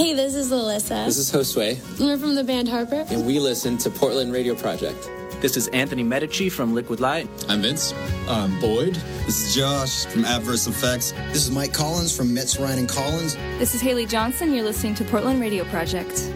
Hey, this is Alyssa. This is Josue. We're from the band Harper. And we listen to Portland Radio Project. This is Anthony Medici from Liquid Light. I'm Vince. I'm Boyd. This is Josh from Adverse Effects. This is Mike Collins from Metz Ryan and Collins. This is Haley Johnson. You're listening to Portland Radio Project.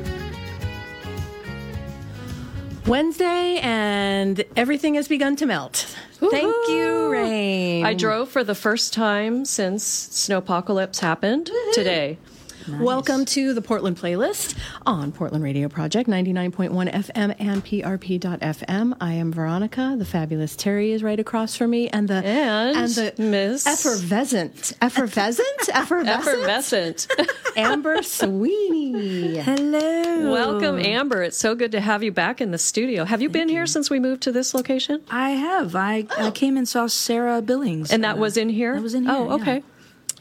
Wednesday, and everything has begun to melt. Woo-hoo. Thank you, Rain. I drove for the first time since Snowpocalypse happened Woo-hoo. today. Nice. Welcome to the Portland playlist on Portland Radio Project 99.1 FM and PRP.FM. I am Veronica. The fabulous Terry is right across from me, and the and, and the Miss effervescent, effervescent, effervescent, effervescent Amber Sweeney. Hello, welcome, Amber. It's so good to have you back in the studio. Have you Thank been you. here since we moved to this location? I have. I, oh. I came and saw Sarah Billings, and that uh, was in here. That was in here. Oh, okay. Yeah.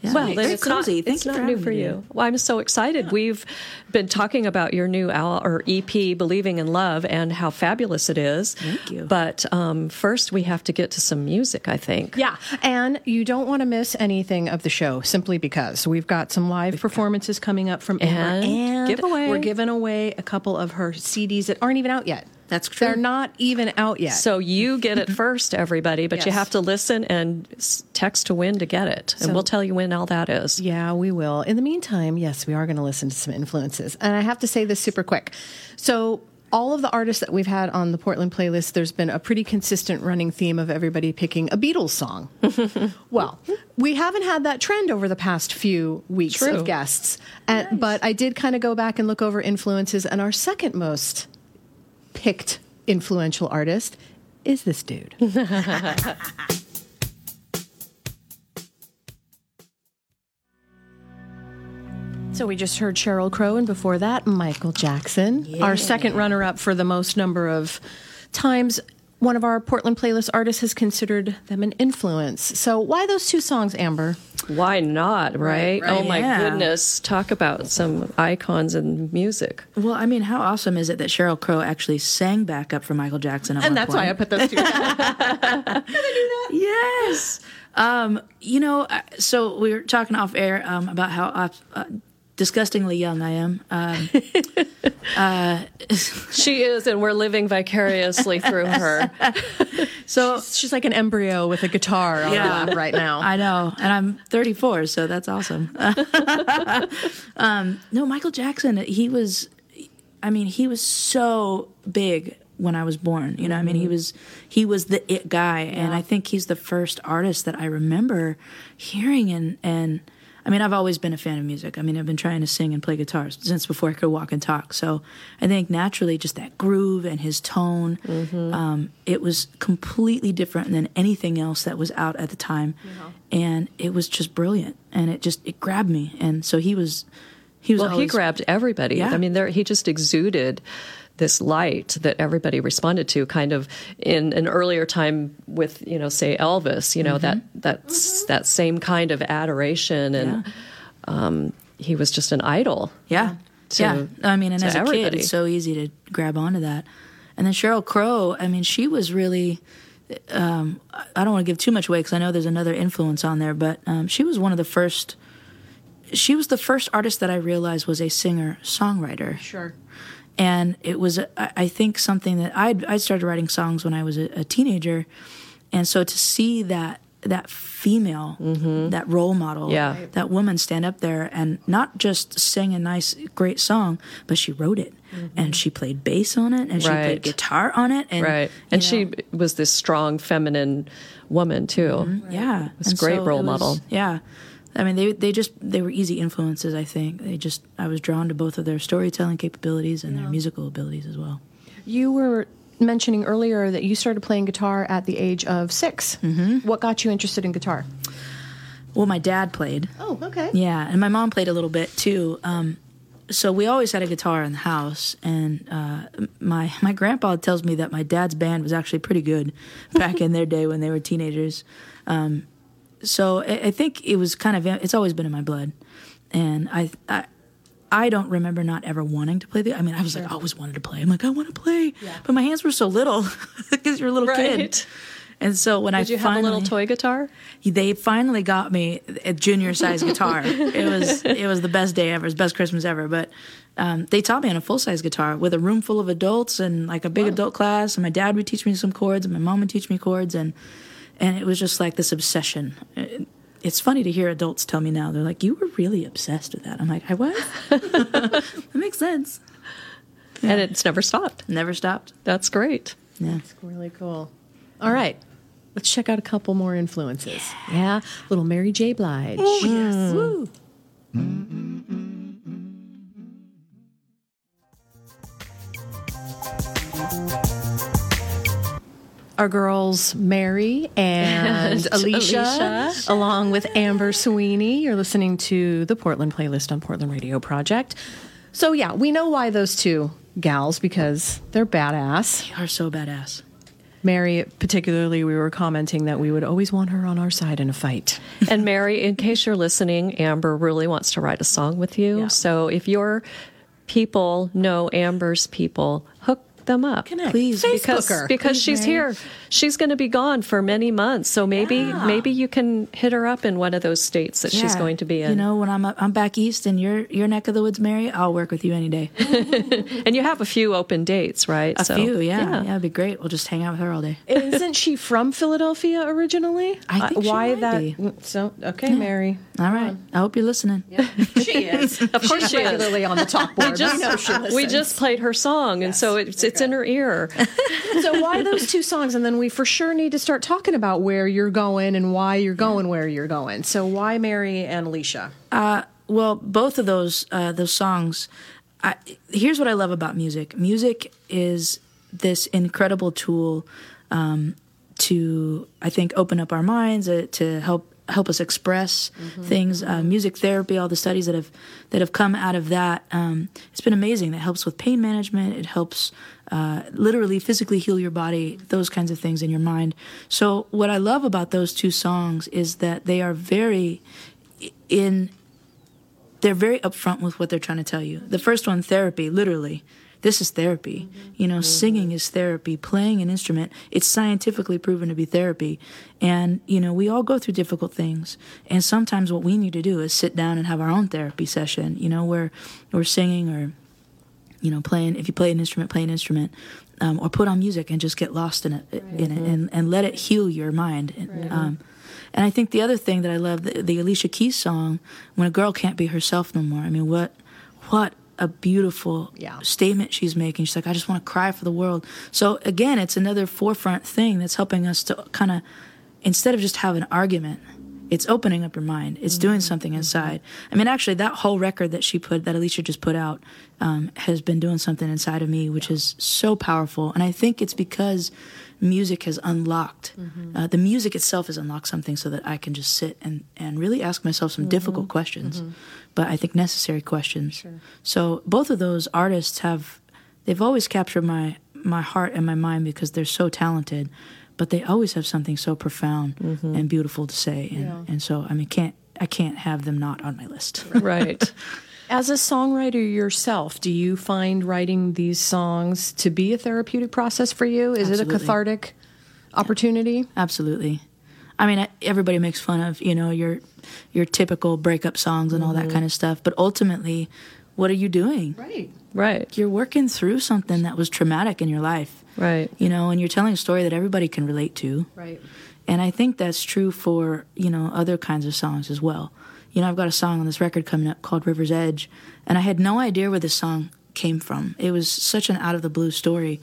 Yeah. Well, it's cozy. not, Thank it's you not for new for you. you. Well, I'm so excited. Yeah. We've been talking about your new al- or EP, Believing in Love, and how fabulous it is. Thank you. But um, first, we have to get to some music, I think. Yeah, and you don't want to miss anything of the show simply because we've got some live performances coming up from and, and giveaway. we're giving away a couple of her CDs that aren't even out yet. That's true. They're not even out yet. So you get it first, everybody, but yes. you have to listen and text to win to get it. And So- we'll tell you when all that is. Yeah, we will. In the meantime, yes, we are going to listen to some influences. And I have to say this super quick. So, all of the artists that we've had on the Portland playlist, there's been a pretty consistent running theme of everybody picking a Beatles song. well, we haven't had that trend over the past few weeks True. of guests. And. But I did kind of go back and look over influences, and our second most picked influential artist is this dude. So we just heard Sheryl Crow, and before that, Michael Jackson, Yeah. our second runner-up for the most number of times. One of our Portland playlist artists has considered them an influence. So why those two songs, Amber? Why not, right? Right, right. Oh my Yeah. goodness. Talk about some icons in music. Well, I mean, how awesome is it that Sheryl Crow actually sang back up for Michael Jackson? At And one that's point? why I put those two. Yes. Um, you know, uh, so we were talking off air um, about how uh, disgustingly young I am. Um, uh, She is, and we're living vicariously through her. so she's, she's like an embryo with a guitar on Yeah. lap right now. I know, and I'm 34, so that's awesome. um, no, Michael Jackson, he was, I mean, he was so big when I was born. You know, I mean, he was he was the it guy, and I think he's the first artist that I remember hearing and and. I mean, I've always been a fan of music. I mean, I've been trying to sing and play guitar since before I could walk and talk. So I think naturally, just that groove and his tone, um, it was completely different than anything else that was out at the time, and it was just brilliant. And it just it grabbed me. And so he was, he was. Well, he grabbed everybody. Yeah. I mean, there he just exuded this light that everybody responded to kind of in an earlier time with you know say elvis you know that that's that same kind of adoration and um, he was just an idol Yeah. to- yeah. I mean, and to as a kid, it's so easy to grab onto that. And then Sheryl Crow, I mean, she was really. Um, I- I don't want to give too much away because I know there's another influence on there, but um, she was one of the first. She was the first artist that I realized was a singer songwriter. Sure. And it was uh, I I think something that I'd I started writing songs when I was a, a teenager, and so to see that that female mm-hmm. that role model Yeah. That woman stand up there and not just sing a nice great song but she wrote it. Mm-hmm. And she played bass on it and she played guitar on it and right. you and know, she was this strong feminine woman too. Mm-hmm. Yeah. It's a great so role it was- model. yeah I mean, they they just they were easy influences. I think they just I was drawn to both of their storytelling capabilities and their musical abilities as well. You were mentioning earlier that you started playing guitar at the age of 6 Mm-hmm. What got you interested in guitar? Well, my dad played. Oh, okay. Yeah, and my mom played a little bit too. Um, so we always had a guitar in the house, and uh, my my grandpa tells me that my dad's band was actually pretty good back in their day when they were teenagers. Um, so I, I think it was kind of it's always been in my blood, and I. I I don't remember not ever wanting to play the. I mean, I was like, I always wanted to play. I'm like, I want to play, but my hands were so little because you're a little Right. kid. And so when I Did you have a little toy guitar? they finally got me a junior size guitar. It was it was the best day ever. It was best Christmas ever. But um, they taught me on a full size guitar with a room full of adults and like a big adult class. And my dad would teach me some chords, and my mom would teach me chords, and and it was just like this obsession. It- It's funny to hear adults tell me now. They're like, "You were really obsessed with that." I'm like, "I was." that makes sense. And it's never stopped. Never stopped. That's great. Yeah. That's really cool. All right. Let's check out a couple more influences. Yeah. Little Mary J. Blige. yes. Hmm. Woo. Our girls, Mary and Alicia, Alicia. along with Amber Sweeney. You're listening to the Portland playlist on Portland Radio Project. So, yeah, we know why those two gals because they're badass. They are so badass. Mary, particularly, we were commenting that we would always want her on our side in a fight. And Mary, in case you're listening, Amber really wants to write a song with you. Yeah. So if your people know Amber's people, hook them up. Connect. Please, because her. because Please, she's Mary. here. She's going to be gone for many months. So maybe maybe you can hit her up in one of those states that she's going to be in. You know, when I'm up, I'm back east in your your neck of the woods, Mary, I'll work with you any day. and you have a few open dates, right? A few, yeah. yeah, it'd be great. We'll just hang out with her all day. Isn't she from Philadelphia originally? I think Uh, she why might that? be. So okay, Mary. All right, I hope you're lissing. She is. of course she is. regularly on the talk board. we know she. We just played her song, and so it's it's in her ear. so why those two songs? And then we for sure need to start talking about where you're going and why you're going where you're going. So why Mary and Alicia? Well, both of those uh, those songs. I, here's what I love about music. Music is this incredible tool um, to, I think, open up our minds uh, to help help us express things. Uh, music therapy, all the studies that have that have come out of that, um, it's been amazing. That helps with pain management. It helps uh, literally physically heal your body. Those kinds of things in your mind. So, what I love about those two songs is that they are very in they're very upfront with what they're trying to tell you. The first one, therapy, literally. This is therapy. You know, singing is therapy. Playing an instrument, it's scientifically proven to be therapy. And, you know, we all go through difficult things. And sometimes what we need to do is sit down and have our own therapy session, you know, where we're singing or, you know, playing, if you play an instrument, play an instrument. Um, or put on music and just get lost in it, in it, and, and let it heal your mind. And, um, and I think the other thing that I love, the, the Alicia Keys song, "When a Girl Can't Be Herself No More." I mean, what, what a beautiful Yeah. statement she's making. She's like, "I just want to cry for the world." So again, it's another forefront thing that's helping us to kind of, instead of just have an argument, it's opening up your mind. It's doing mm-hmm. something mm-hmm. inside. I mean, actually, that whole record that she put, that Alicia just put out, um, has been doing something inside of me, which is so powerful. And I think it's because music has unlocked, mm-hmm. uh, the music itself has unlocked something so that I can just sit and, and really ask myself some difficult questions, but I think necessary questions. So both of those artists have, they've always captured my, my heart and my mind because they're so talented but they always have something so profound mm-hmm. and beautiful to say and, and so i mean can't i can't have them not on my list right. As a songwriter yourself, do you find writing these songs to be a therapeutic process for you? Is it a cathartic opportunity? absolutely i mean everybody makes fun of you know your your typical breakup songs and all that mm-hmm. kind of stuff but ultimately what are you doing Right. Right. you're working through something that was traumatic in your life Right. you know and you're telling a story that everybody can relate to Right. And I think that's true for, you know, other kinds of songs as well. You know, I've got a song on this record coming up called River's Edge, and I had no idea where this song came from. It was such an out of the blue story.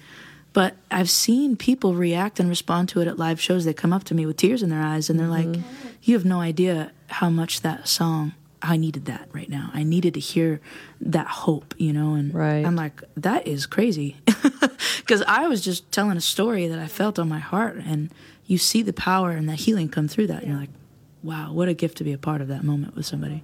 But I've seen people react and respond to it at live shows. They come up to me with tears in their eyes and they're like, mm-hmm. You have no idea how much that song, I needed that right now. I needed to hear that hope, you know? And Right. I'm like, That is crazy. Because I was just telling a story that I felt on my heart. And you see the power and that healing come through that. And you're like, Wow, what a gift to be a part of that moment with somebody.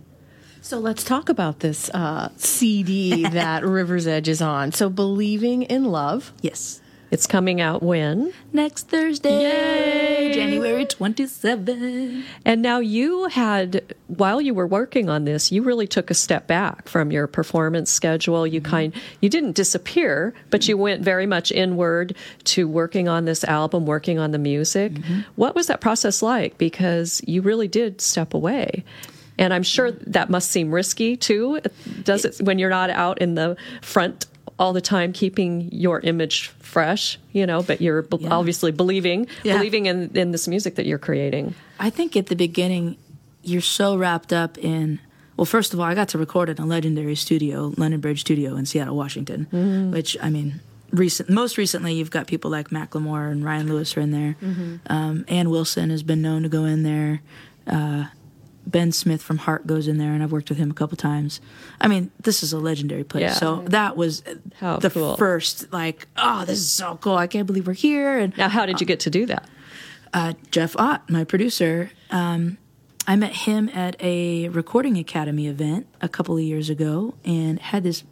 So let's talk about this uh, CD that River's Edge is on. So, Believing in Love Yes. It's coming out when? Next Thursday, January 27th. And now you had, while you were working on this, you really took a step back from your performance schedule. You Mm-hmm. kind, you didn't disappear, but you went very much inward to working on this album, working on the music. Mm-hmm. What was that process like? Because you really did step away. And I'm sure that must seem risky too. Does it when you're not out in the front all the time keeping your image fresh, you know, but you're Yeah. obviously believing Yeah. believing in, in this music that you're creating. I think at the beginning, you're so wrapped up in. Well, first of all, I got to record in a legendary studio, London Bridge Studio in Seattle, Washington. Mm-hmm. Which I mean, recent most recently, you've got people like Macklemore and Ryan Lewis are in there. Mm-hmm. Um, Ann Wilson has been known to go in there. Uh, ben Smith from Heart goes in there, and I've worked with him a couple times. I mean, this is a legendary place. Yeah. So that was How the cool. first, like, oh, this is so cool! I can't believe we're here. And Now, how did you get to do that? uh, Jeff Ott, my producer. Um, I met him at a recording academy event a couple of years ago and had this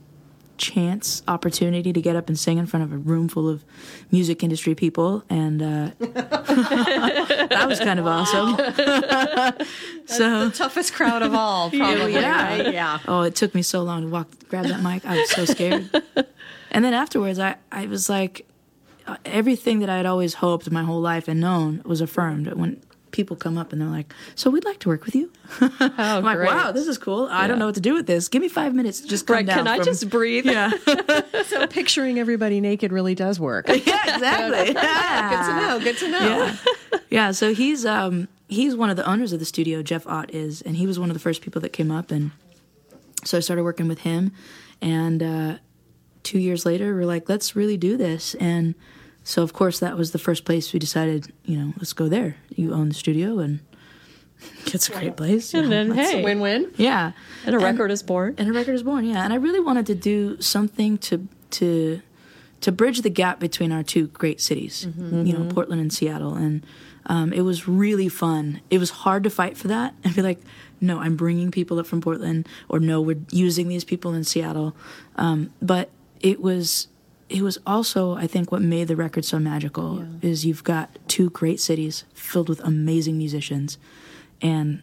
chance opportunity to get up and sing in front of a room full of music industry people and uh, that was kind of awesome so Toughest crowd of all, probably. yeah. right? Yeah. Oh, it took me so long to walk, grab that mic. I was so scared. and then afterwards, I, I was like, uh, everything that I had always hoped my whole life and known was affirmed when people come up and they're like, "So we'd like to work with you." Oh, I'm like, great. "Wow, this is cool. I don't know what to do with this. Give me five minutes to just come Right, down." can I just breathe? Yeah, So picturing everybody naked really does work. yeah, exactly. Yeah. Good to know. Good to know. yeah. yeah. So he's um he's one of the owners of the studio. Jeff Ott is, and he was one of the first people that came up, and so I started working with him. And uh, two years later, we're like, let's really do this. And so, of course, that was the first place we decided, you know, let's go there. You own the studio, and it's a great place. And know. then, It's a hey, win-win. yeah, and a record is born. and a record is born yeah and i really wanted to do something to to to bridge the gap between our two great cities you know portland and seattle and um, it was really fun it was hard to fight for that and be like no i'm bringing people up from portland or no we're using these people in seattle um, but it was it was also i think what made the record so magical is you've got two great cities filled with amazing musicians. And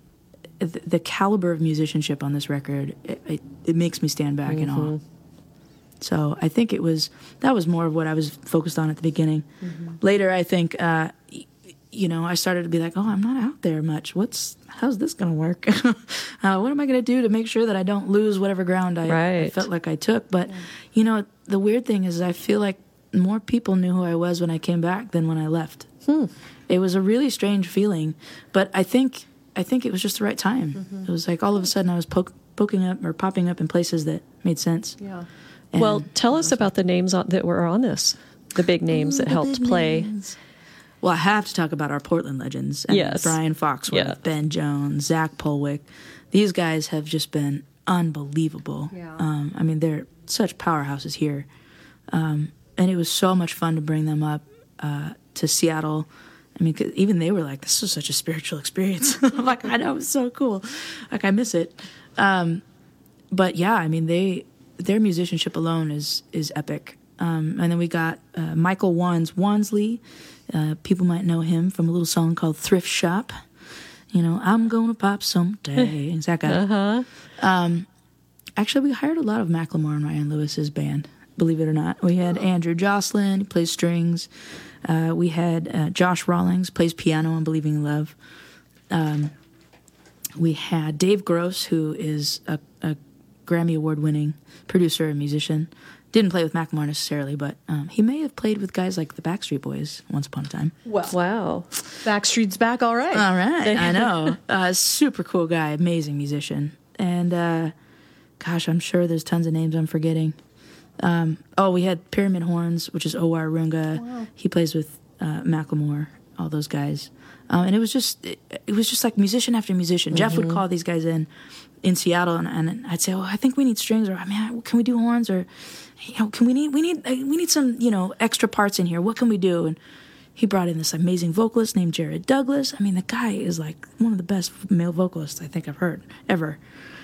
the, the caliber of musicianship on this record it, it, it makes me stand back in awe. So i think it was that was more of what i was focused on at the beginning. Later i think uh, you know i started to be like oh i'm not out there much. What's how's this going to work? Uh, what am i going to do to make sure that i don't lose whatever ground I, I felt like i took? But you know the weird thing is i feel like more people knew who i was when i came back than when i left it was a really strange feeling but i think i think it was just the right time it was like all of a sudden i was poke, poking up or popping up in places that made sense Yeah. And- Well, tell us about the names on, that were on this, the big names that helped play. well i have to talk about our portland legends and Yes. brian foxworth Yeah. ben jones zach polwick these guys have just been unbelievable Yeah. um, i mean they're such powerhouses here um, and it was so much fun to bring them up uh, to seattle I mean, even they were like, "This was such a spiritual experience." I'm like, "I know, it was so cool. Like, I miss it." Um, but yeah, I mean, they their musicianship alone is is epic. Um, and then we got uh, Michael Wanz Wansley. Uh, people might know him from a little song called "Thrift Shop." You know, I'm gonna pop someday. Is that guy? Uh-huh. Um, actually, we hired a lot of Macklemore and Ryan Lewis's band. Believe it or not, we had Andrew Joslyn who plays strings. Uh, we had uh, Josh Rawlings plays piano on "Believing in Love." Um, we had Dave Gross, who is a, a Grammy Award winning producer and musician. Didn't play with Macklemore necessarily, but um, he may have played with guys like the Backstreet Boys once upon a time. Wow. Backstreet's back, all right. All right, I know. Uh, super cool guy, amazing musician, and uh, gosh, I'm sure there's tons of names I'm forgetting. Um, oh, we had Pyramid Horns, which is Owuor Arunga. He plays with uh, Macklemore, all those guys, um, and it was just it, it was just like musician after musician. Jeff would call these guys in in Seattle, and, and I'd say, "Oh, I think we need strings, or I mean, can we do horns, or you know, can we need we need uh, we need some you know extra parts in here? What can we do?" And he brought in this amazing vocalist named Jared Douglas. I mean, the guy is like one of the best male vocalists I think I've heard ever.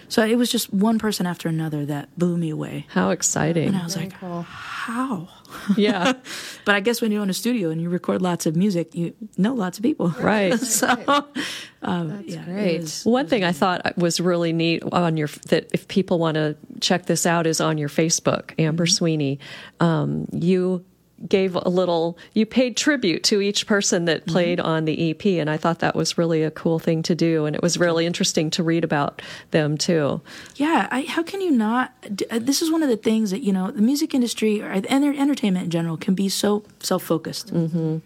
So it was just one person after another that blew me away. How exciting. And I was like, how? Yeah. but I guess when you're in a studio and you record lots of music, you know lots of people. Right. so um, yeah, great. was- One thing I thought was really neat on your that if people want to check this out is on your Facebook, Amber Mm-hmm. Sweeney. Um, you gave a little, you paid tribute to each person that Mm-hmm. played on the EP, and I thought that was really a cool thing to do, and it was really interesting to read about them too. Yeah, I, how can you not? uh, This is one of the things that you know the music industry or entertainment in general can be so self focused. Mm-hmm.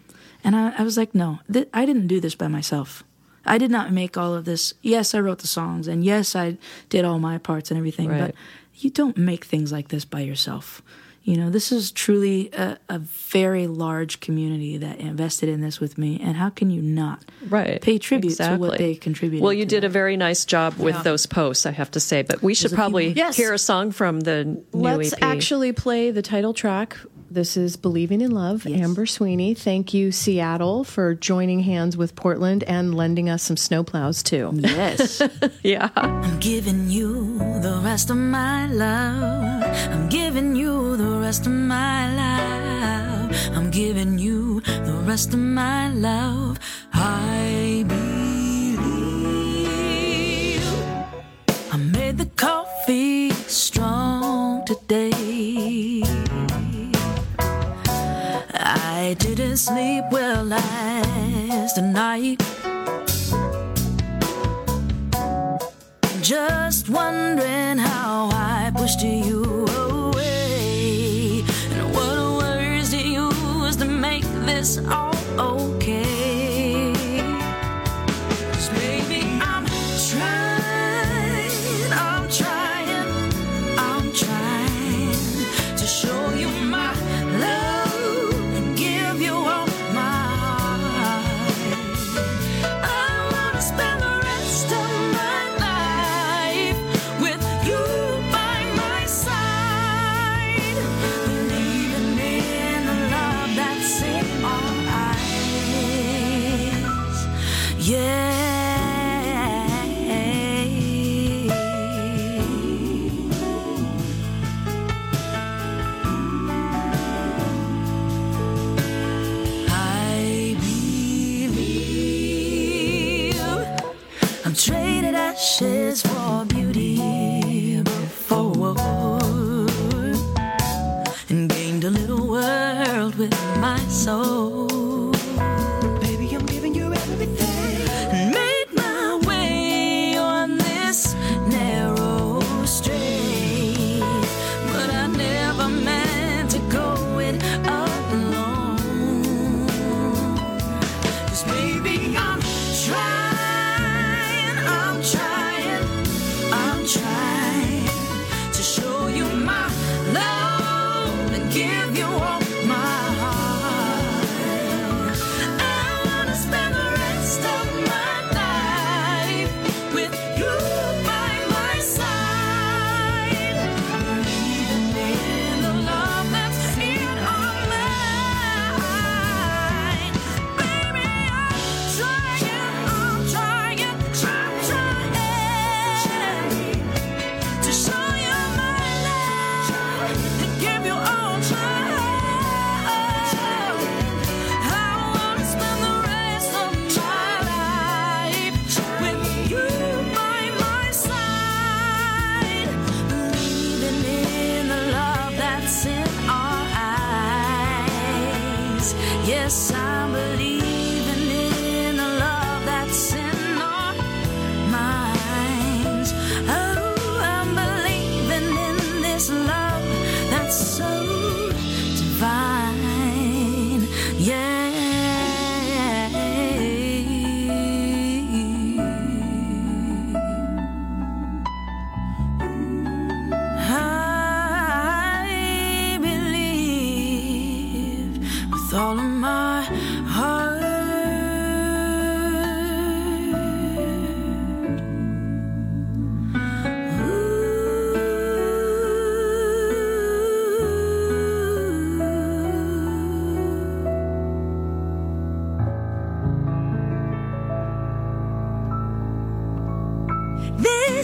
And I, I was like, no, th- I didn't do this by myself. I did not make all of this. Yes, I wrote the songs, and yes, I did all my parts and everything. Right. But you don't make things like this by yourself. You know, this is truly a, a very large community that invested in this with me, and how can you not Right. pay tribute to what they contributed? Well, you to did that? a very nice job with those posts, I have to say. But we should a probably more. Yes. hear a song from the new Let's EP. actually play the title track. This is Believing in Love, Amber Sweeney. Thank you, Seattle, for joining hands with Portland and lending us some snowplows, too. yes. yeah. I'm giving you the rest of my love. I'm giving you the rest of my love. I'm giving you the rest of my love. I believe I made the coffee strong today. I didn't sleep well last night. Just wondering how I pushed you away. And what words to use to make this all okay. Soul.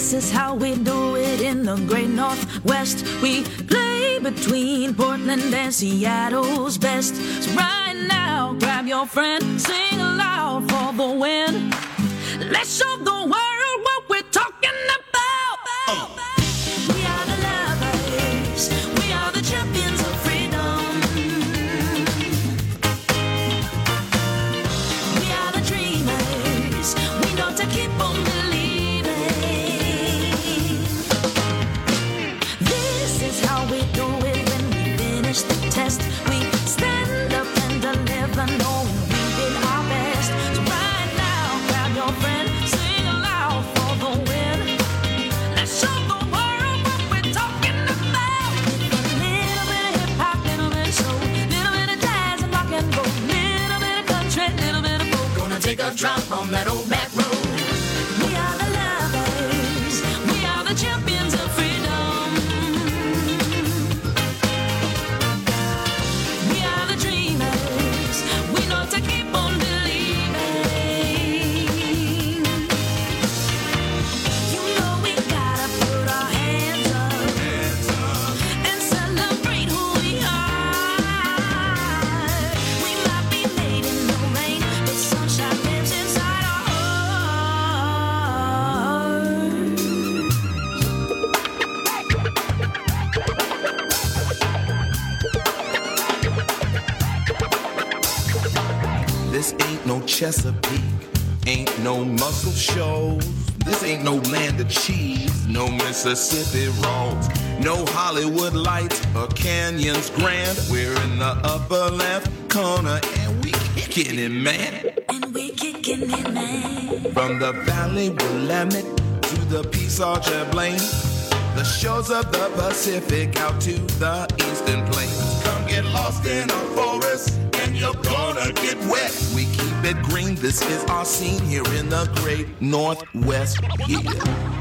This is how we do it in the great Northwest. We play between Portland and Seattle's best. So right now, grab your friend, sing aloud for the win. Let's show the world a Chesapeake, ain't no Muscle Shoals. This ain't no land of cheese, no Mississippi rolls, no Hollywood lights or canyons grand. We're in the upper left corner and we kicking it, man. And we kicking it, man. From the Valley Willamette to the Peace Archer Blaine, the shores of the Pacific out to the Eastern Plains. Come get lost in a forest and you're gonna get wet. We green, this is our scene here in the great Northwest. Yeah.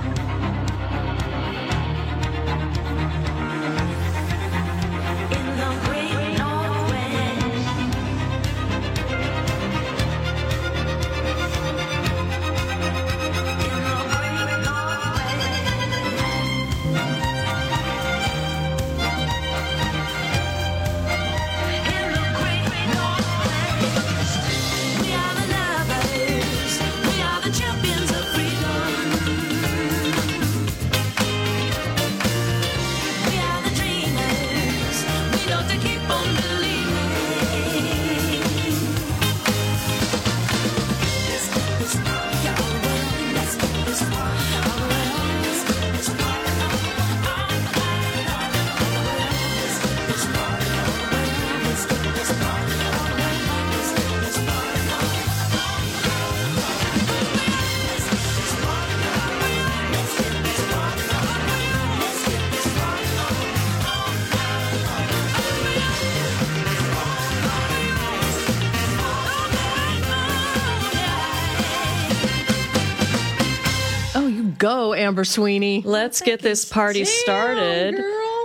Go, Amber Sweeney. Let's get this party started.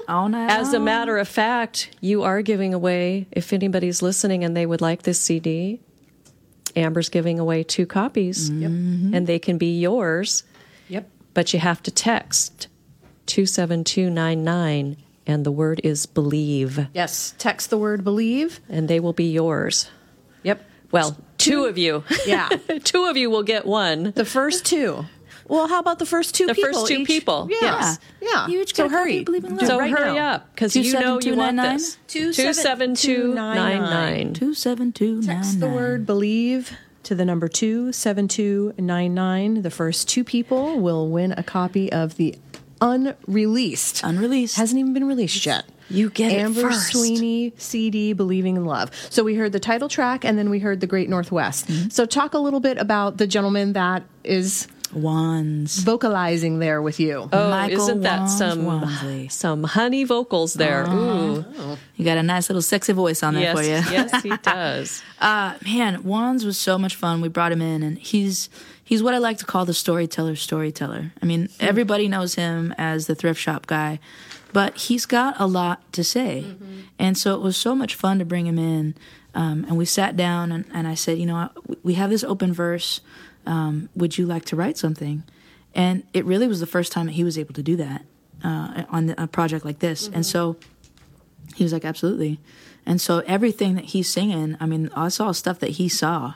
All night As a matter of fact, you are giving away, if anybody's listening and they would like this CD, Amber's giving away two copies, mm-hmm. and they can be yours, Yep. but you have to text 27299, and the word is believe, Yes. Text the word believe. and they will be yours. Yep. Well, two of you. Yeah. two of you will get one. The first two. Well, how about the first two The people? first two each? people. Yes. Yeah. You each so get a copy hurry. of Believe in Do it So right hurry now. up because you know you want 27299? this. 27299. 27299. Two seven two nine Text the word believe to the number 27299. The first two people will win a copy of the unreleased. Unreleased. Hasn't even been released yet. You get it Amber first. Sweeney CD Believing in Love. So we heard the title track and then we heard the Great Northwest. Mm-hmm. So talk a little bit about the gentleman that is Wanz. vocalizing there with you. Oh, Michael isn't that Wanz some Wansley. some honey vocals there? Ooh, You got a nice little sexy voice on there yes, for you. yes, he does. Uh, man, Wanz was so much fun. We brought him in, and he's he's what I like to call the storyteller. Storyteller. I mean, everybody knows him as the thrift shop guy, but he's got a lot to say, and so it was so much fun to bring him in. Um, and we sat down, and, and I said, you know, we have this open verse. Um, would you like to write something? and it really was the first time that he was able to do that uh, on a project like this. And so he was like, absolutely. And so everything that he's singing, I mean, I saw stuff that he saw.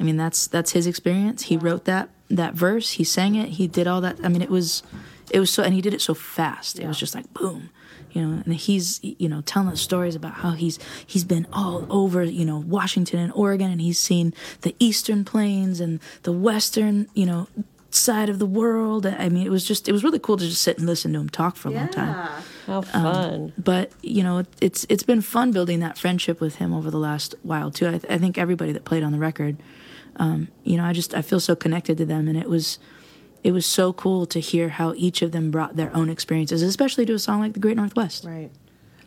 I mean, that's that's his experience. He wrote that that verse. He sang it. He did all that. I mean, it was it was so, and he did it so fast. It was just like boom, you know. And he's you know telling us stories about how he's he's been all over you know Washington and Oregon, and he's seen the Eastern Plains and the Western you know side of the world. I mean, it was just it was really cool to just sit and listen to him talk for a long time. How fun. But you know, it's it's been fun building that friendship with him over the last while too. I, th- I think everybody that played on the record, um, you know, I just I feel so connected to them, and it was it was so cool to hear how each of them brought their own experiences, especially to a song like The Great Northwest. Right.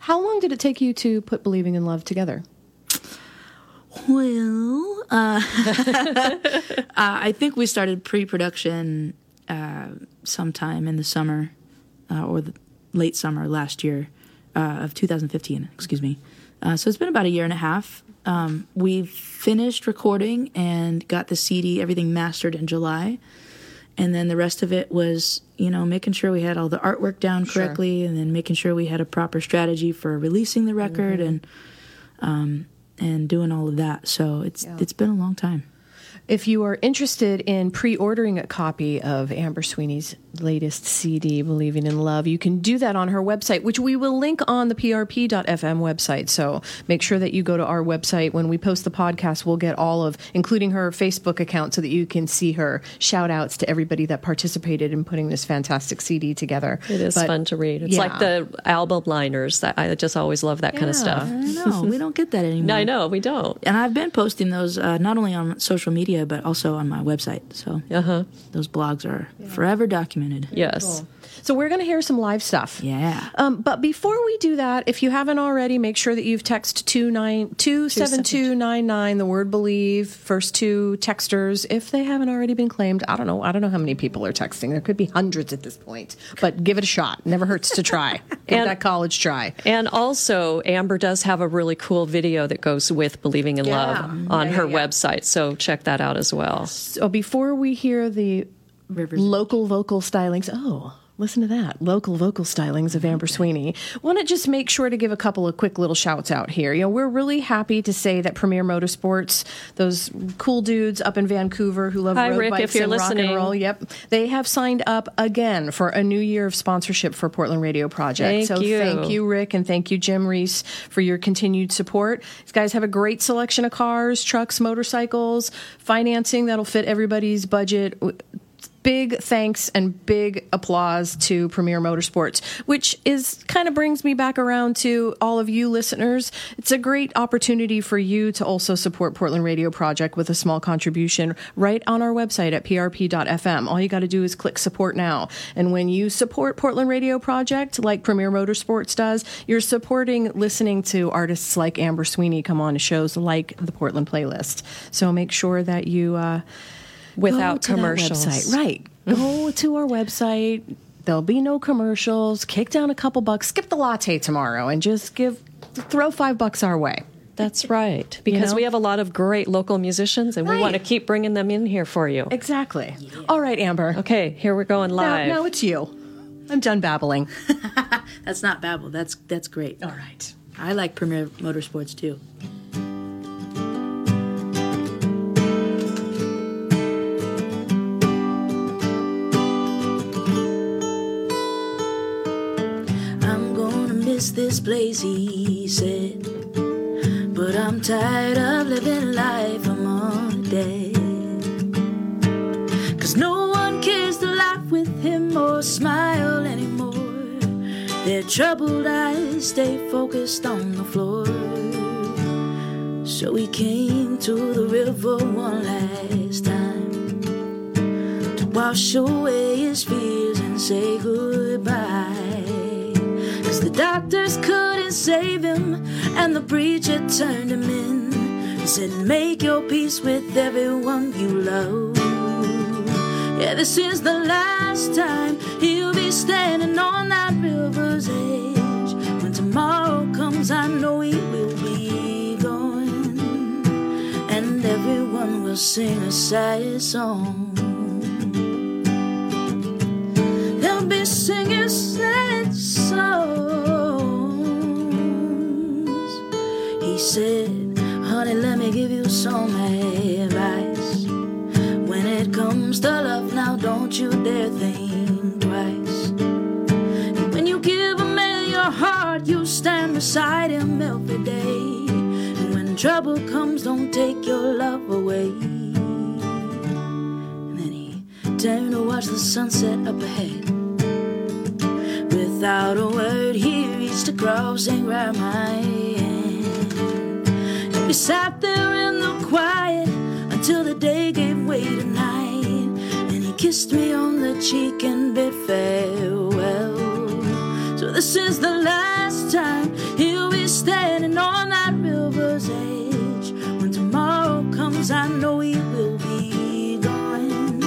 How long did it take you to put Believing in Love together? Well, uh, uh, I think we started pre-production uh, sometime in the summer uh, or the late summer last year uh, of 2015. Excuse me. Uh, so it's been about a year and a half. Um, we finished recording and got the CD, everything mastered in July, and then the rest of it was, you know, making sure we had all the artwork down Sure. correctly, and then making sure we had a proper strategy for releasing the record Mhm. and um, and doing all of that. So it's Yeah. it's been a long time. If you are interested in pre ordering a copy of Amber Sweeney's latest CD, Believing in Love, you can do that on her website, which we will link on the prp.fm website. So make sure that you go to our website. When we post the podcast, we'll get all of, including her Facebook account, so that you can see her shout outs to everybody that participated in putting this fantastic CD together. It is But- fun to read. It's yeah. like the album liners. That I just always love that kind of stuff. I know we don't get that anymore. No, I know we don't. And I've been posting those uh, not only on social media but also on my website. So uh-huh. those blogs are forever documented. Yes. So we're going to hear some live stuff. Yeah. Um, but before we do that, if you haven't already, make sure that you've texted 27299, the word believe, first two texters, if they haven't already been claimed. I don't know. I don't know how many people are texting. There could be hundreds at this point. But give it a shot. Never hurts to try. Give And- that college try. And also, Amber does have a really cool video that goes with Believing in Yeah. Love on Yeah, her yeah, yeah. website. So check that out as well. So before we hear the local vocal stylings, oh, listen to that. Local vocal stylings of Amber Sweeney. Want to just make sure to give a couple of quick little shouts out here. You know, we're really happy to say that Premier Motorsports, those cool dudes up in Vancouver who love Hi, road Rick, bikes if you're and rock and roll, yep, they have signed up again for a new year of sponsorship for Portland Radio Project. Thank so you. thank you, Rick, and thank you, Jim Reese, for your continued support. These guys have a great selection of cars, trucks, motorcycles, financing that'll fit everybody's budget. Big thanks and big applause to Premier Motorsports, which is kind of brings me back around to all of you listeners. It's a great opportunity for you to also support Portland Radio Project with a small contribution right on our website at prp.fm. All you got to do is click support now. And when you support Portland Radio Project, like Premier Motorsports does, you're supporting listening to artists like Amber Sweeney come on to shows like the Portland Playlist. So make sure that you, uh, Without go to commercials. website. Right. Go to our website. There'll be no commercials. Kick down a couple bucks. Skip the latte tomorrow and just give throw five bucks our way. That's right. Because know? we have a lot of great local musicians and we want to keep bringing them in here for you. Exactly. All right, Amber. Okay, here we're going Now, live. now it's you. I'm done babbling. That's not babble. That's that's great. All right. I like Premier Motorsports too. Place, he said. But I'm tired of living life among the dead. Cause no one cares to laugh with him or smile anymore. Their troubled eyes stay focused on the floor. So he came to the river one last time to wash away his fears and say goodbye. Doctors couldn't save him, and the preacher turned him in and said, Make your peace with everyone you love. Yeah, this is the last time he'll be standing on that river's edge. When tomorrow comes, I know he will be gone, and everyone will sing a sad song. They'll be sad some advice. When it comes to love, now don't you dare think twice. When you give a man your heart, you stand beside him every day. And when trouble comes, don't take your love away. And then he turned to watch the sunset up ahead. Without a word, he reached across and grabbed my hand. And we sat there in quiet until the day gave way to night. And he kissed me on the cheek and bid farewell. So this is the last time he'll be standing on that river's edge. When tomorrow comes, I know he will be gone.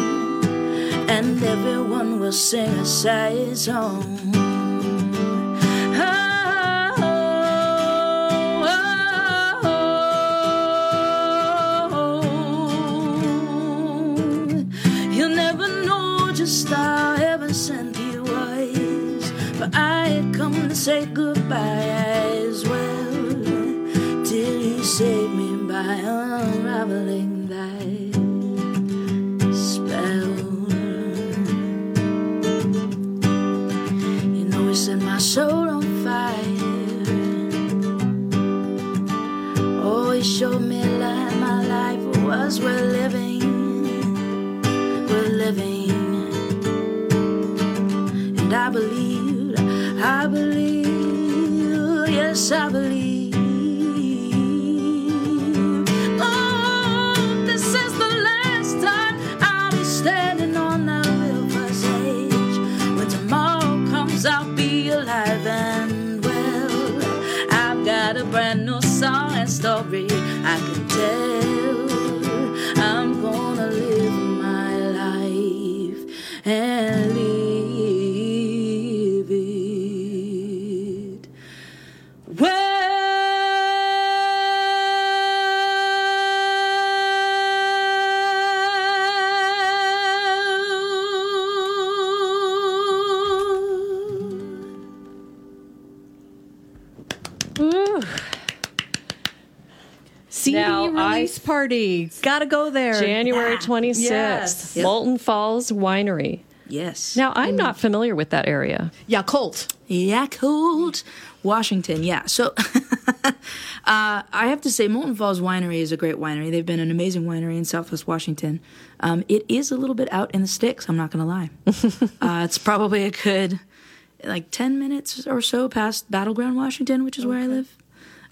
And everyone will sing a sad song. Just how heaven sent he was. But I had come to say goodbye as well. Till he saved me by unraveling that spell. You know, he set my soul on fire. Oh, he showed me that my life was worth living Believe, yes, I believe. Party. Gotta go there. January 26th, Yes. Moulton Falls Winery. Yes. Now, I'm not familiar with that area. Yacolt. Yacolt, Washington. Yeah. So uh, I have to say, Moulton Falls Winery is a great winery. They've been an amazing winery in Southwest Washington. Um, it is a little bit out in the sticks. I'm not going to lie. uh, it's probably a good like 10 minutes or so past Battleground, Washington, which is where I live.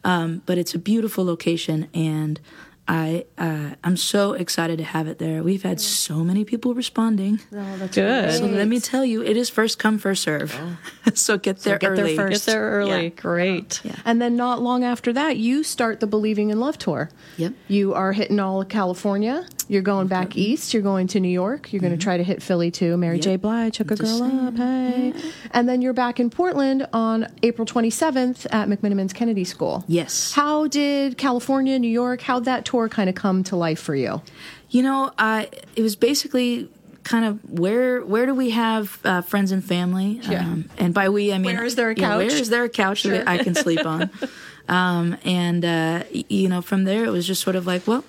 Um, but it's a beautiful location, and I uh, I'm so excited to have it there. We've had so many people responding. Oh, that's Good. So let me tell you, it is first come first serve. so get there get there early. first. Get there early. Yeah. Great. And then not long after that, you start the Believing in Love tour. Yep. You are hitting all of California. You're going back east. You're going to New York. You're going to try to hit Philly too. Mary J. Blige, hook a girl up, hey. And then you're back in Portland on April 27th at McMenamins Kennedy School. Yes. How did California, New York, how'd that tour kind of come to life for you? You know, I it was basically kind of where where do we have uh, friends and family? Yeah. Um, and by we, I mean Where is there a yeah, where couch? is there a couch that I can sleep on? um, and uh, y- you know, from there it was just sort of like, well,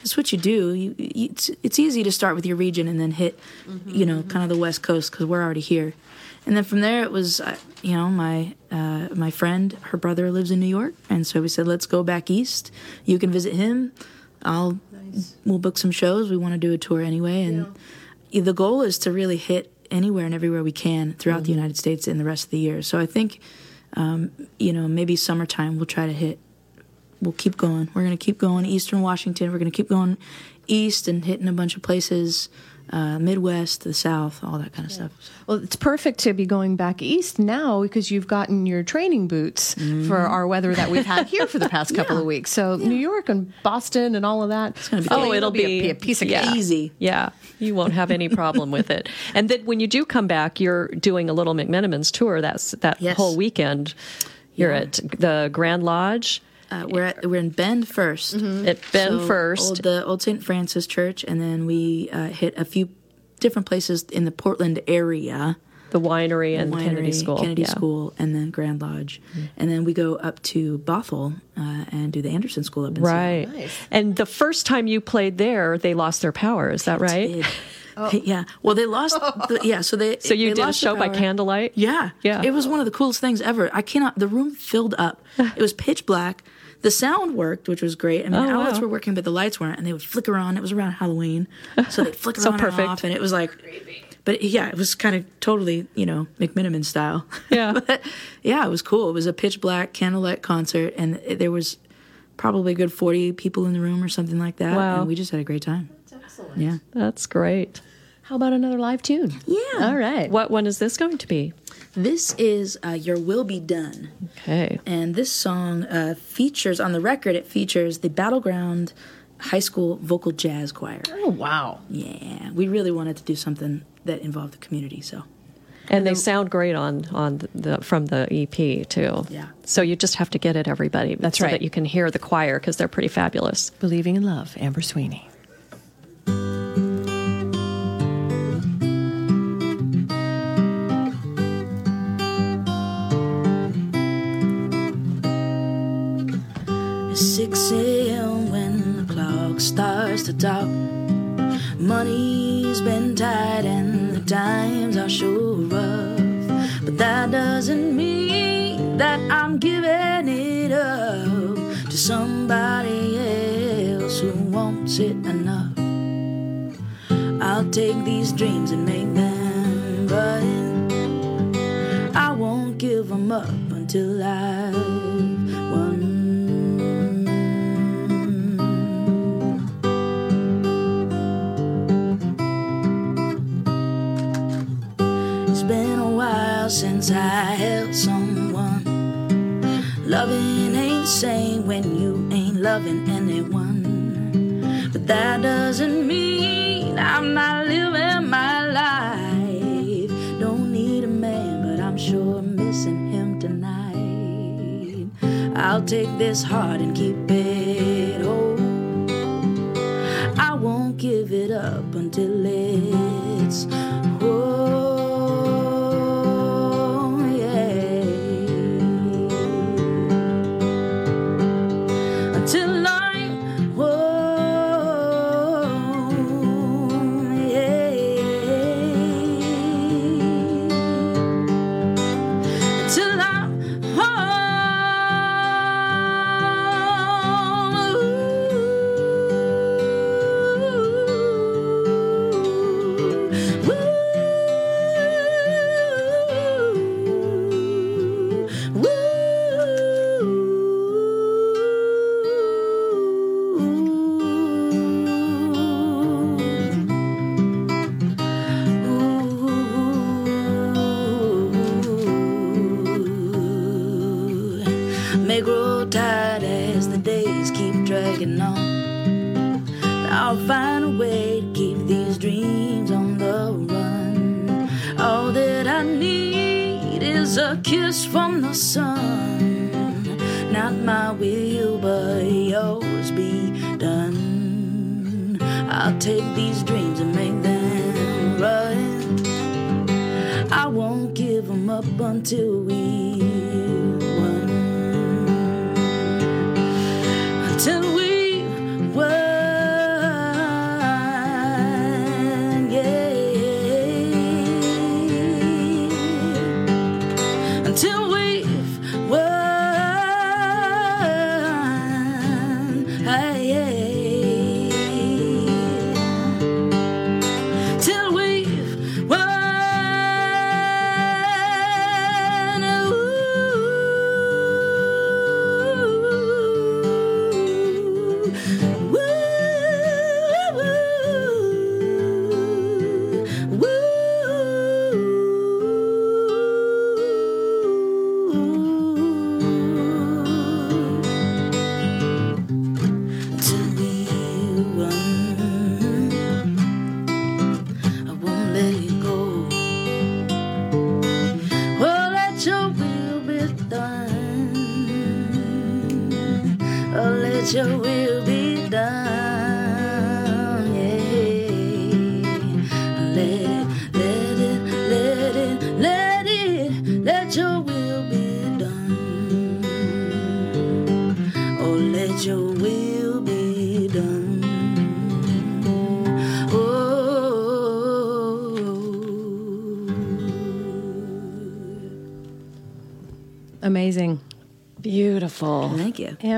that's what you do. You, it's, it's easy to start with your region and then hit, you know, kind of the West Coast because we're already here. And then from there, it was, uh, you know, my uh, my friend, her brother lives in New York, and so we said, let's go back east. You can visit him. I'll we'll book some shows. We want to do a tour anyway, and the goal is to really hit anywhere and everywhere we can throughout the United States in the rest of the year. So I think, um, you know, maybe summertime we'll try to hit. We'll keep going. We're going to keep going eastern Washington. We're going to keep going east and hitting a bunch of places, uh, Midwest, the South, all that kind of stuff. Well, it's perfect to be going back east now because you've gotten your training boots for our weather that we've had here for the past couple of weeks. So New York and Boston and all of that. It's gonna be Oh, it'll be, a, piece of yeah. cake. Easy. Yeah, you won't have any problem with it. And then when you do come back, you're doing a little McMenamins tour. That's that Yes. whole weekend. You're Yeah. at the Grand Lodge Uh, we're at, we're in Bend 1st at Bend So, First. old, the old St. Francis Church, and then we uh, hit a few different places in the Portland area. the winery and Winery, Kennedy School. Kennedy yeah. Mm-hmm. School, and then Grand Lodge, and then we go up to Bothell uh, and do the Anderson School up in Right. Seattle. And the first time you played there, they lost their power. Is that right? Did. Yeah. Well, they lost. The, yeah. So they. So you they did a lost the show by candlelight? Yeah. Yeah. It was one of the coolest things ever. I cannot. The room filled up. It was pitch black. The sound worked, which was great. I mean, Oh, the outlets wow. were working, but the lights weren't, and they would flicker on. It was around Halloween, so they'd flicker So on and perfect. off, and it was like. But yeah, it was kind of totally, you know, McMenamin style. Yeah. but yeah, it was cool. It was a pitch black candlelight concert, and it- there was probably a good forty people in the room or something like that. Wow. And we just had a great time. That's excellent. Yeah. That's great. How about another live tune? Yeah. All right. What one is this going to be? This is uh, Your Will Be Done. Okay. And this song uh, features, on the record, it features the Battleground High School Vocal Jazz Choir. Oh, wow. Yeah. We really wanted to do something that involved the community, so. And they sound great on on the, the from the EP too. Yeah. So you just have to get it, everybody. That's so right. that you can hear the choir because they're pretty fabulous. Believing in Love, Amber Sweeney. 6 when the clock starts to talk. Money's been tight and the times are sure rough. But that doesn't mean that I'm giving it up to somebody else who wants it enough. I'll take these dreams and make them right. I won't give them up until I've since I held someone. Loving ain't the same when you ain't loving anyone. But that doesn't mean I'm not living my life. Don't need a man, but I'm sure missing him tonight. I'll take this heart and keep it whole. I won't give it up until it's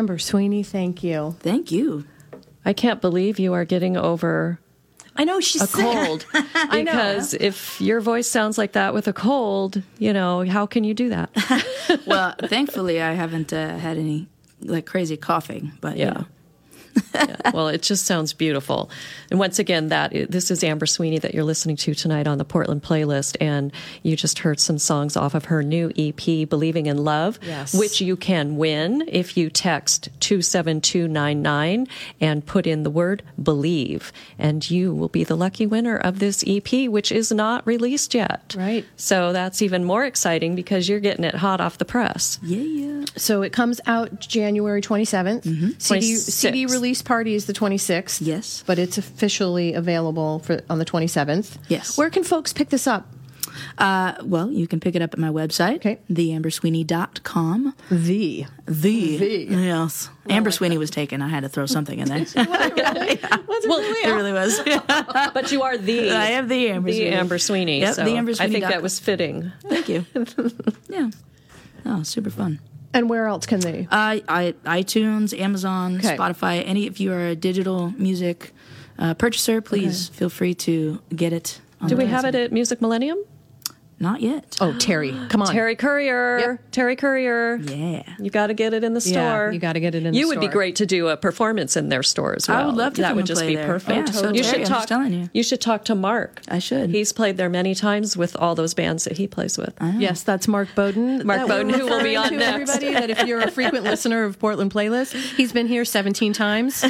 Thank you. Amber Sweeney, thank you. Thank you. I can't believe you are getting over I know she's a sick. cold. I know. because if your voice sounds like that with a cold, you know, how can you do that? Well, thankfully, I haven't uh, had any like crazy coughing, but you Yeah. know. Yeah. Well, it just sounds beautiful. And once again, that this is Amber Sweeney that you're listening to tonight on the Portland playlist, and you just heard some songs off of her new EP, "Believing in Love," Yes. which you can win if you text two seven two nine nine and put in the word "believe," and you will be the lucky winner of this EP, which is not released yet. Right. So that's even more exciting because you're getting it hot off the press. Yeah, yeah. So it comes out January 27th. CD, CD release party is the 26th. Yes. But it's officially available for on the 27th. Yes. Where can folks pick this up? Uh, well, you can pick it up at my website, Okay. theambersweeney.com. The. The. The. Yes. Amber Sweeney was taken. I had to throw something in there. Well, it really was. but you are the I am the Amber the Sweeney. Amber Sweeney. Yep, so the Amber Sweeney. I think that was fitting. Thank you. yeah. Oh, super fun. And where else can they? Uh, I, iTunes, Amazon, Okay. Spotify. Any if you are a digital music uh, purchaser, please feel free to get it. on Do we have it at Music Millennium? Not yet. oh, Terry. Come on. Terry Currier. Yep. Terry Currier. Yeah. You got to get it in the Yeah, store. you gotta get it in the store. You the would be great to do a performance in their store as well. I would love to That come would and just play be there. perfect. Yeah, so you Terry, should I'm talk. just telling you. should talk to Mark. I should. He's played there many times with all those bands that he plays with. Yes, that's Mark Bowden. Mark Bowden, who will be on to, next. Everybody, that if you're a frequent listener of Portland Playlist, he's been here 17 times.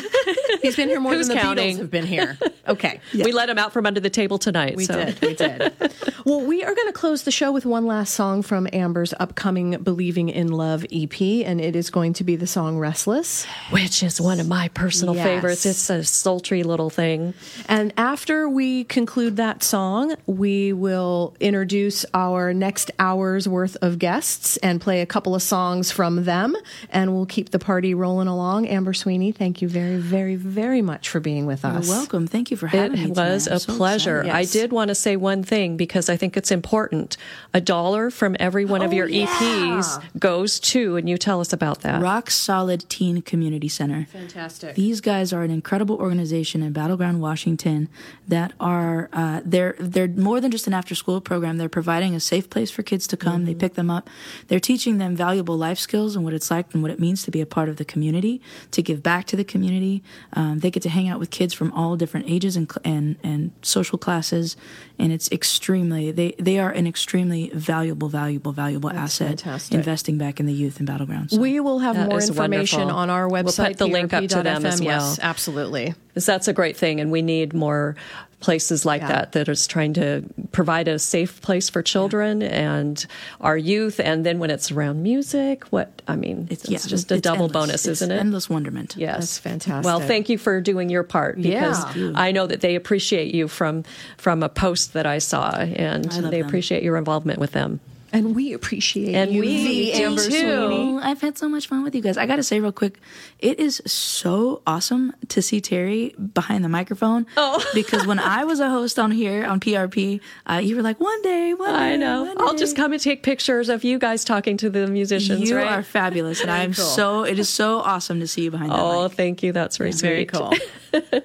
He's been here more Who's than the counting? Beatles have been here. Okay. We let him out from under the table tonight. We so. did. We did. well, we are going to close the show with one last song from Amber's upcoming Believing in Love EP, and it is going to be the song Restless. Which is one of my personal Yes. favorites. It's a sultry little thing. And after we conclude that song, we will introduce our next hour's worth of guests and play a couple of songs from them, and we'll keep the party rolling along. Amber Sweeney, thank you very, very, very much for being with us. You're us. welcome. Thank you for having me. It was tonight. A so pleasure. excited. I did want to say one thing because I think it's important. A dollar from every one of Oh, your yeah. EPs goes to, and you tell us about that. Rock Solid Teen Community Center. Fantastic. These guys are an incredible organization in Battleground, Washington. That are uh, they're they're more than just an after school program. They're providing a safe place for kids to come. They pick them up. They're teaching them valuable life skills and what it's like and what it means to be a part of the community, to give back to the community. Um, they get to hang out with kids from all different ages and and and social classes, and it's extremely they they are an extremely valuable, valuable, valuable asset. fantastic. Investing back in the youth and battlegrounds. So. we will have That more information wonderful. on our website. We'll put the link up to them as well. Yes, absolutely. Because that's a great thing, and we need more places like Yeah. that that is trying to provide a safe place for children and our youth. And then when it's around music, what I mean, it's, yeah, just a it's double endless. bonus, It's isn't it? Endless wonderment. Yes, That's fantastic. Well, thank you for doing your part because Yeah. I know that they appreciate you from from a post that I saw, and I they them. appreciate your involvement with them. And we appreciate And you, we do too. I've had so much fun with you guys. I got to say real quick, it is so awesome to see Terry behind the microphone. Oh. because when I was a host on here on PRP, uh, you were like, one day, one day. I know. one I'll day." just come and take pictures of you guys talking to the musicians. You right? are fabulous, and I'm so. It is so awesome to see you behind that. Oh, mic. thank you. That's very Very sweet. cool.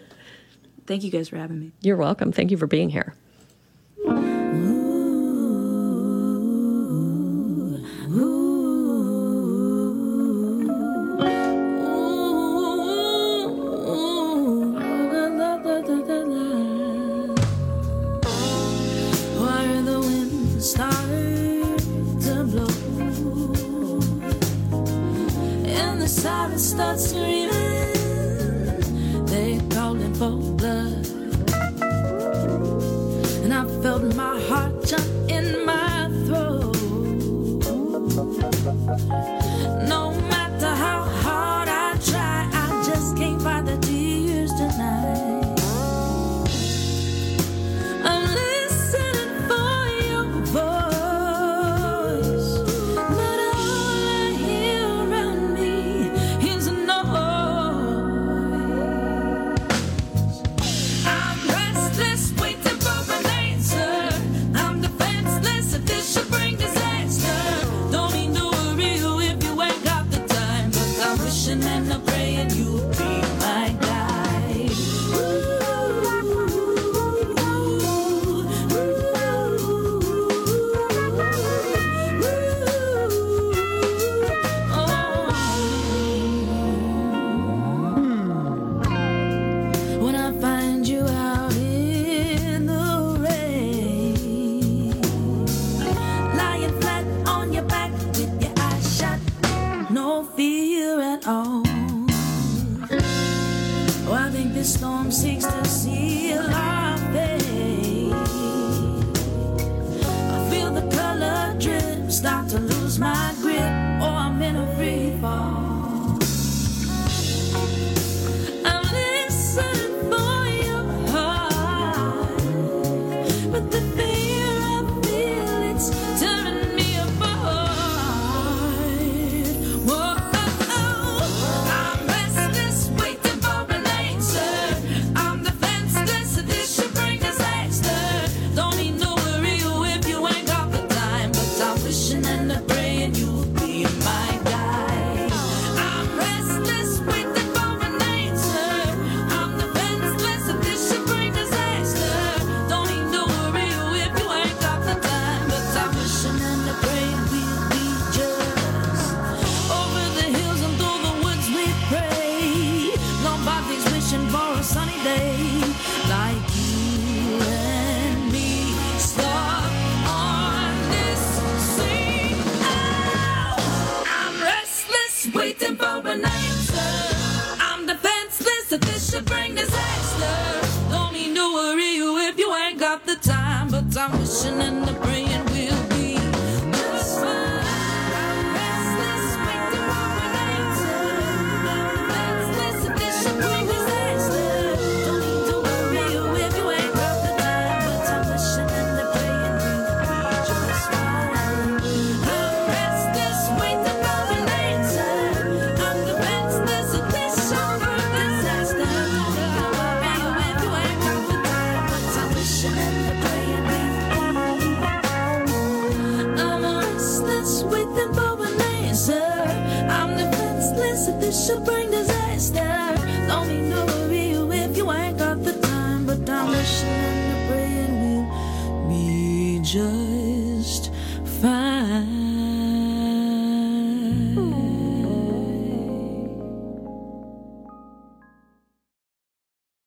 Thank you guys for having me. You're welcome. Thank you for being here. And the sirens start screaming, they calling for blood. And I felt my heart